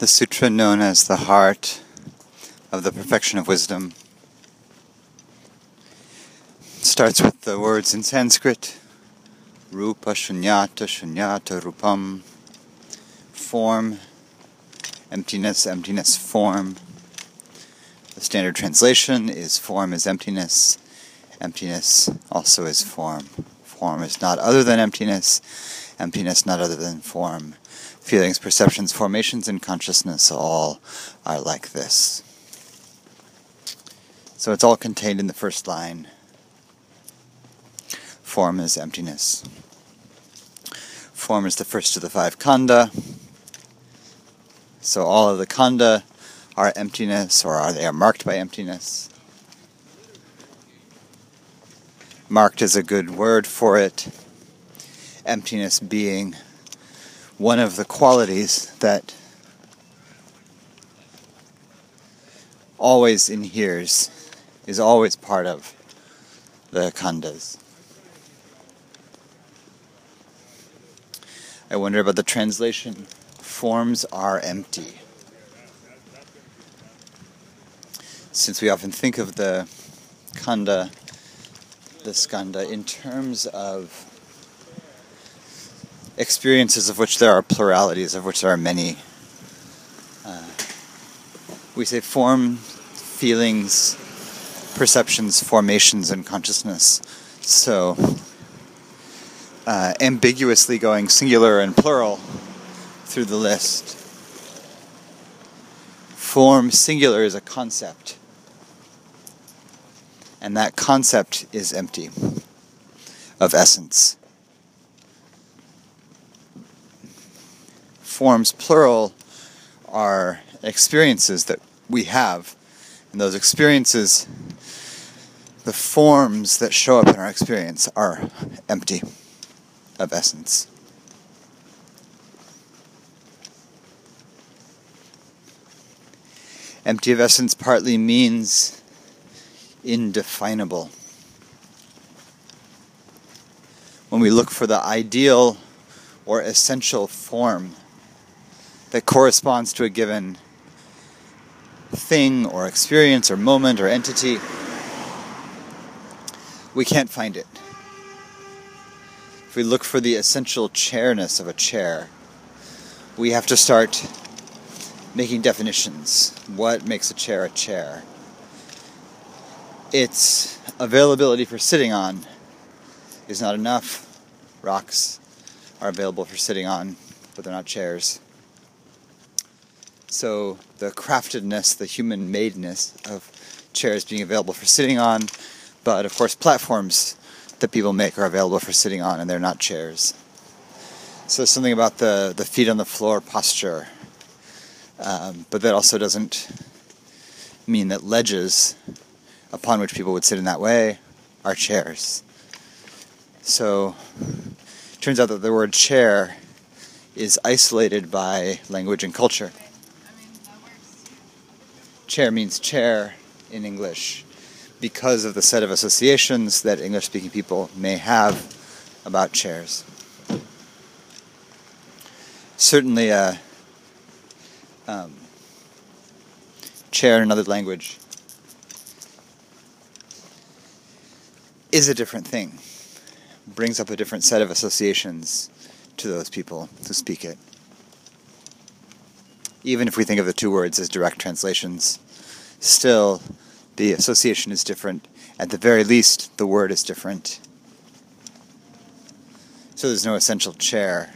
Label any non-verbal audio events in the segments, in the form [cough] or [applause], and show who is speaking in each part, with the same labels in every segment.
Speaker 1: the sutra known as the heart of the perfection of wisdom. Starts with the words in Sanskrit Rupa Shunyata Shunyata Rupam form emptiness emptiness form. The standard translation is form is emptiness emptiness also is form. Form is not other than emptiness emptiness not other than form feelings, perceptions, formations, and consciousness all are like this. So it's all contained in the first line. Form is emptiness. Form is the first of the five khandha. So all of the khandha are emptiness, or are they are marked by emptiness. Marked is a good word for it. Emptiness being one of the qualities that always inheres, is always part of the khandhas. I wonder about the translation. Forms are empty. Since we often think of the khandha, the skandha, in terms of experiences of which there are pluralities, of which there are many. Uh, we say form, feelings, perceptions, formations, and consciousness. So, uh, ambiguously going singular and plural through the list. Form singular is a concept, and that concept is empty of essence. Forms, plural, are experiences that we have. And those experiences, the forms that show up in our experience, are empty of essence. Empty of essence partly means indefinable. When we look for the ideal or essential form that corresponds to a given thing or experience or moment or entity, we can't find it. If we look for the essential chairness of a chair, we have to start making definitions. What makes a chair a chair? Its availability for sitting on is not enough. Rocks are available for sitting on, but they're not chairs. So the craftedness, the human madeness of chairs being available for sitting on, but of course platforms that people make are available for sitting on and they're not chairs. So something about the, the feet on the floor posture. Um, but that also doesn't mean that ledges upon which people would sit in that way are chairs. So it turns out that the word chair is isolated by language and culture chair means chair in English because of the set of associations that English speaking people may have about chairs. Certainly, a um, chair in another language is a different thing, brings up a different set of associations to those people who speak it even if we think of the two words as direct translations, still the association is different. At the very least, the word is different. So there's no essential chair.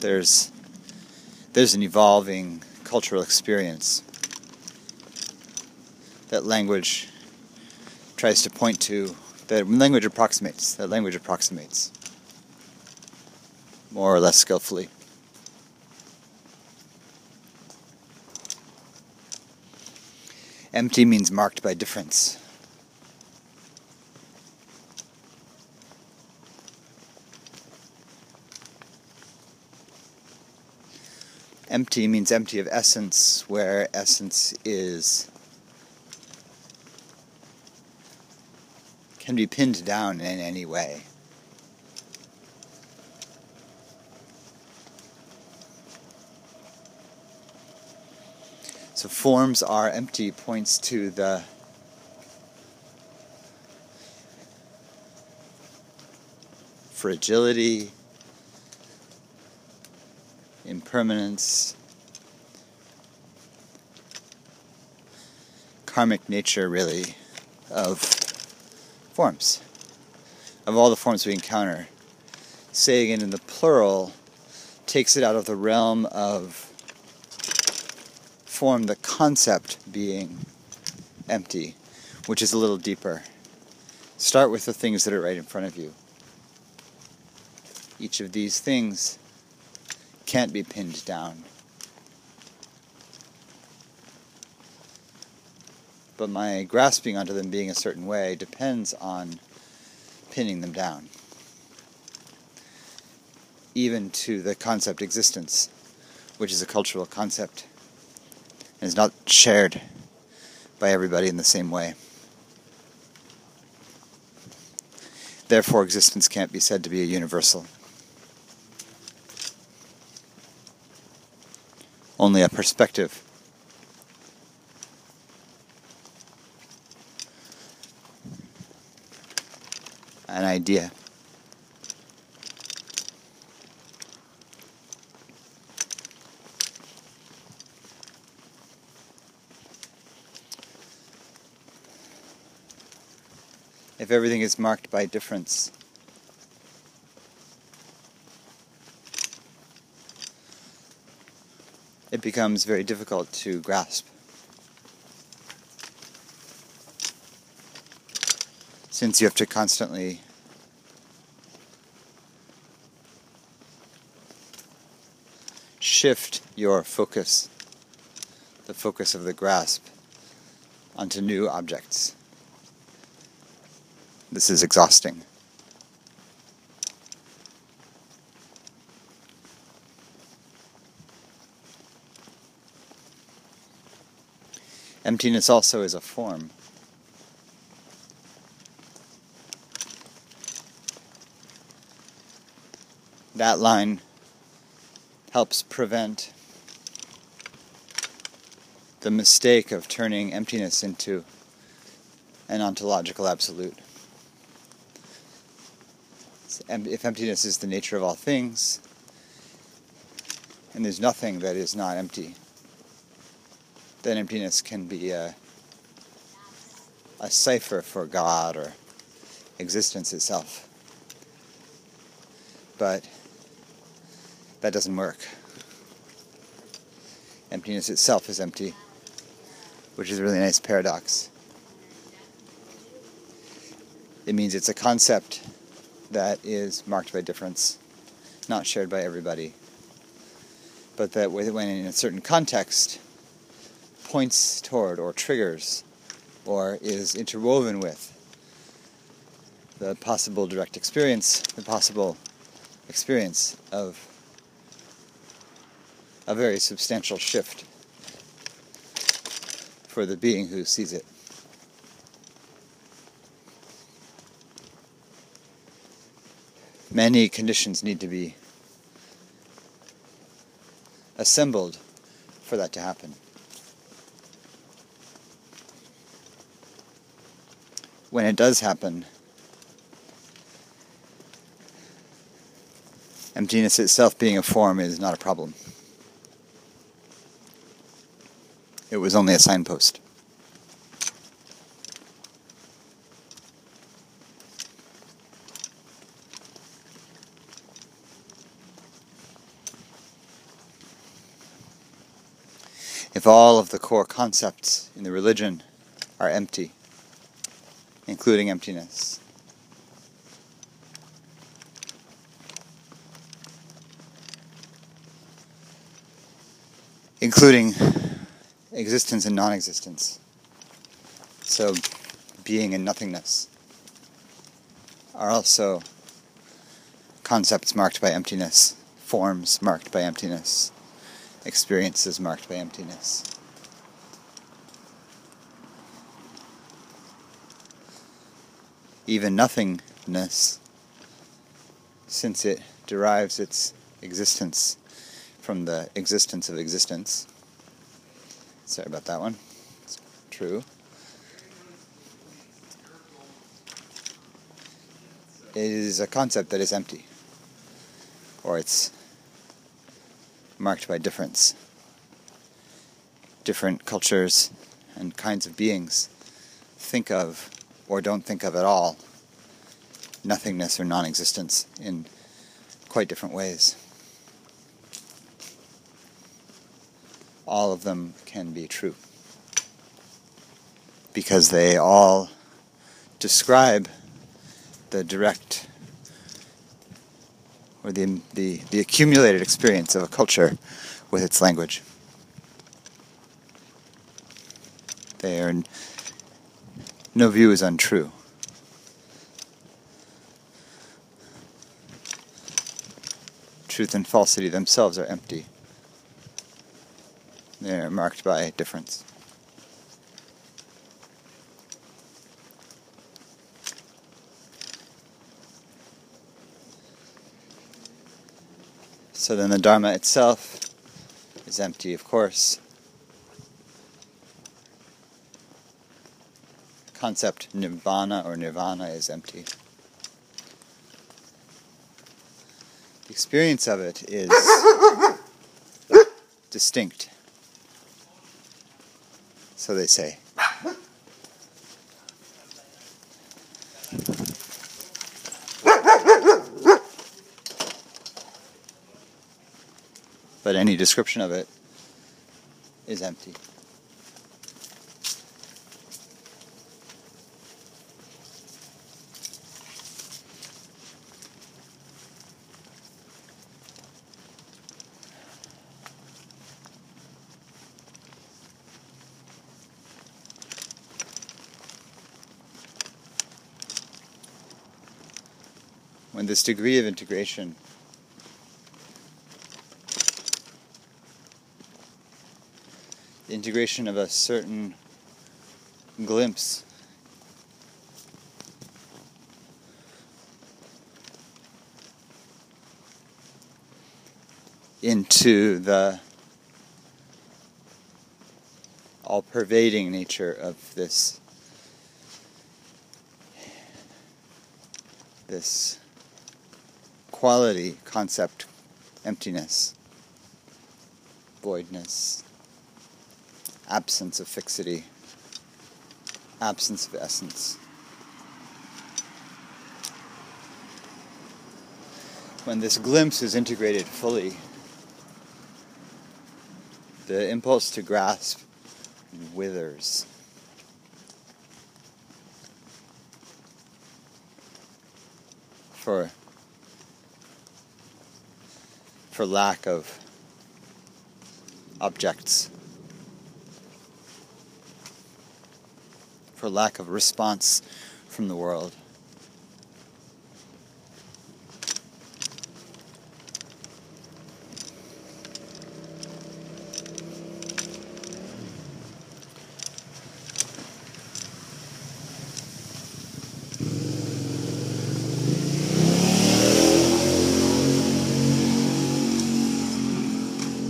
Speaker 1: There's there's an evolving cultural experience that language tries to point to, that language approximates, that language approximates more or less skillfully. Empty means marked by difference. Empty means empty of essence, where essence is can be pinned down in any way. So forms are empty points to the fragility, impermanence, karmic nature, really, of forms, of all the forms we encounter. Saying in the plural takes it out of the realm of form, the concept being empty, which is a little deeper. Start with the things that are right in front of you. Each of these things can't be pinned down. But my grasping onto them being a certain way depends on pinning them down. Even to the concept existence, which is a cultural concept and is not shared by everybody in the same way. Therefore, existence can't be said to be a universal. only a perspective. An idea. If everything is marked by difference, it becomes very difficult to grasp. Since you have to constantly shift your focus, the focus of the grasp, onto new objects. This is exhausting. Emptiness also is a form. That line helps prevent the mistake of turning emptiness into an ontological absolute. If emptiness is the nature of all things, and there's nothing that is not empty, then emptiness can be a, a cipher for God or existence itself. But that doesn't work. Emptiness itself is empty, which is a really nice paradox. It means it's a concept that is marked by difference, not shared by everybody, but that when in a certain context, points toward or triggers or is interwoven with the possible direct experience, the possible experience of a very substantial shift for the being who sees it. Many conditions need to be assembled for that to happen. when it does happen, emptiness itself being a form is not a problem. It was only a signpost. If all of the core concepts in the religion are empty, including emptiness. Including existence and non existence. So, being and nothingness are also concepts marked by emptiness, forms marked by emptiness, experiences marked by emptiness. even nothingness, since it derives its existence from the existence of existence, Sorry about that one. It's true. It is a concept that is empty, or it's marked by difference. Different cultures and kinds of beings think of, or don't think of at all, nothingness or non existence in quite different ways. All of them can be true because they all describe the direct or the, the, the accumulated experience of a culture with its language. They are, no view is untrue. Truth and falsity themselves are empty. They are marked by difference. So then the Dharma itself is empty, of course. Concept nibbana or nirvana is empty. The experience of it is [coughs] distinct. So they say. But any description of it is empty. When this degree of integration integration of a certain glimpse. Into the all pervading nature of this this quality concept emptiness voidness absence of fixity, absence of essence. When this glimpse is integrated fully, the impulse to grasp withers. For, for lack of objects for lack of response from the world.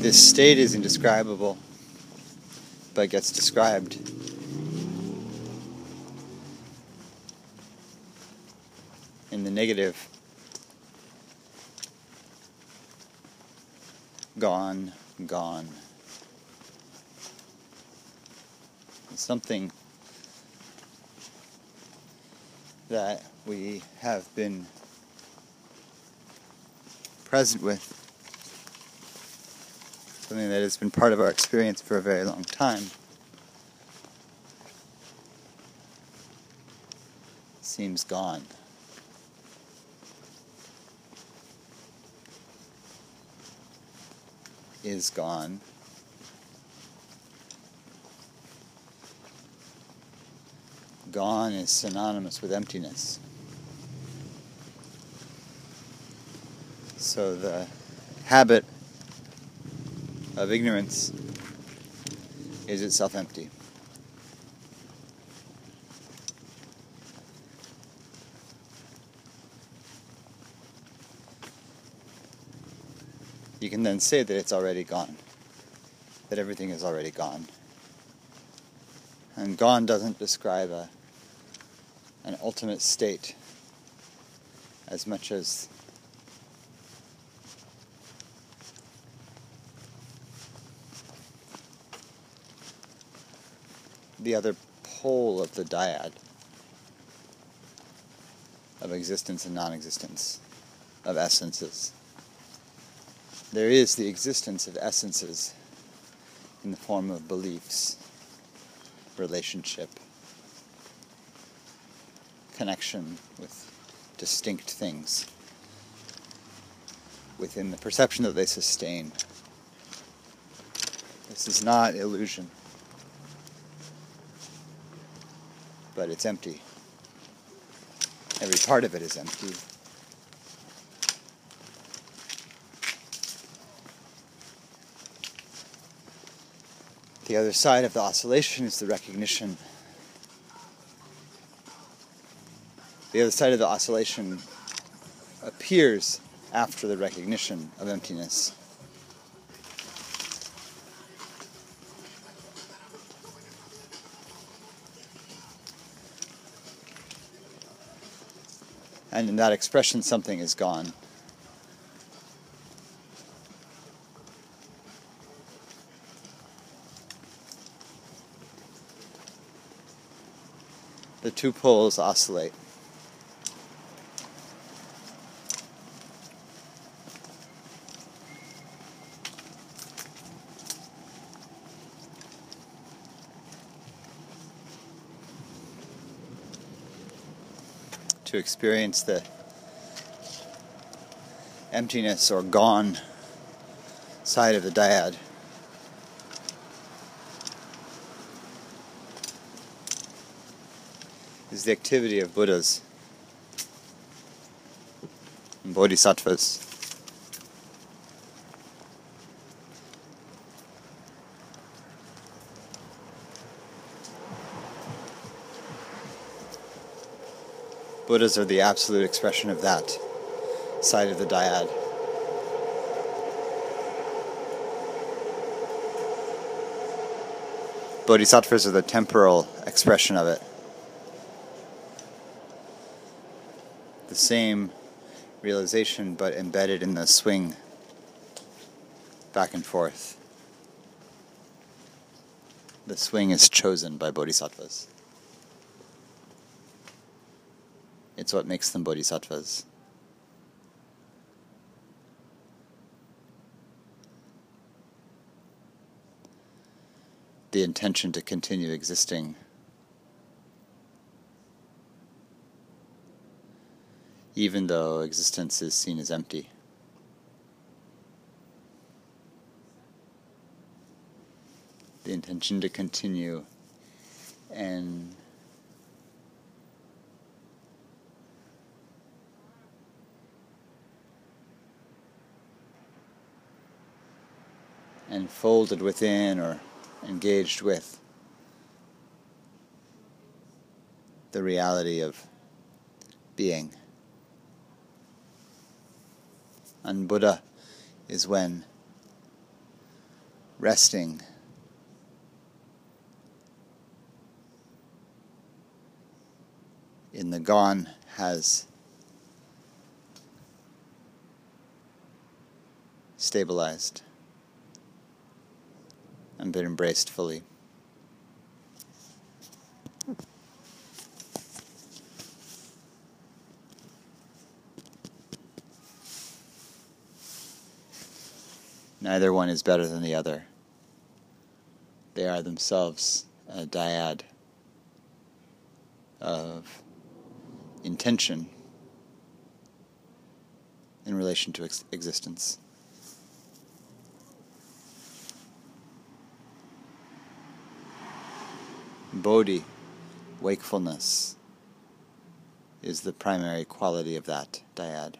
Speaker 1: This state is indescribable, but gets described negative. Gone, gone. something that we have been present with, something that has been part of our experience for a very long time. Seems gone. Is gone. Gone is synonymous with emptiness. So the habit of ignorance is itself empty. You can then say that it's already gone, that everything is already gone. And gone doesn't describe a, an ultimate state as much as the other pole of the dyad of existence and non existence, of essences. There is the existence of essences in the form of beliefs, relationship, connection with distinct things within the perception that they sustain. This is not illusion, but it's empty. Every part of it is empty. The other side of the oscillation is the recognition. The other side of the oscillation appears after the recognition of emptiness. And in that expression, something is gone. The two poles oscillate. to experience the emptiness or gone side of the dyad. Is the activity of Buddhas and Bodhisattvas. Buddhas are the absolute expression of that side of the dyad. Bodhisattvas are the temporal expression of it. The same realization, but embedded in the swing back and forth. The swing is chosen by bodhisattvas. It's what makes them bodhisattvas. The intention to continue existing. Even though existence is seen as empty. The intention to continue and and folded within or engaged with the reality of being. And Buddha is when resting in the gone has stabilized and been embraced fully. Neither one is better than the other. They are themselves a dyad of intention in relation to ex- existence. Bodhi, wakefulness, is the primary quality of that dyad.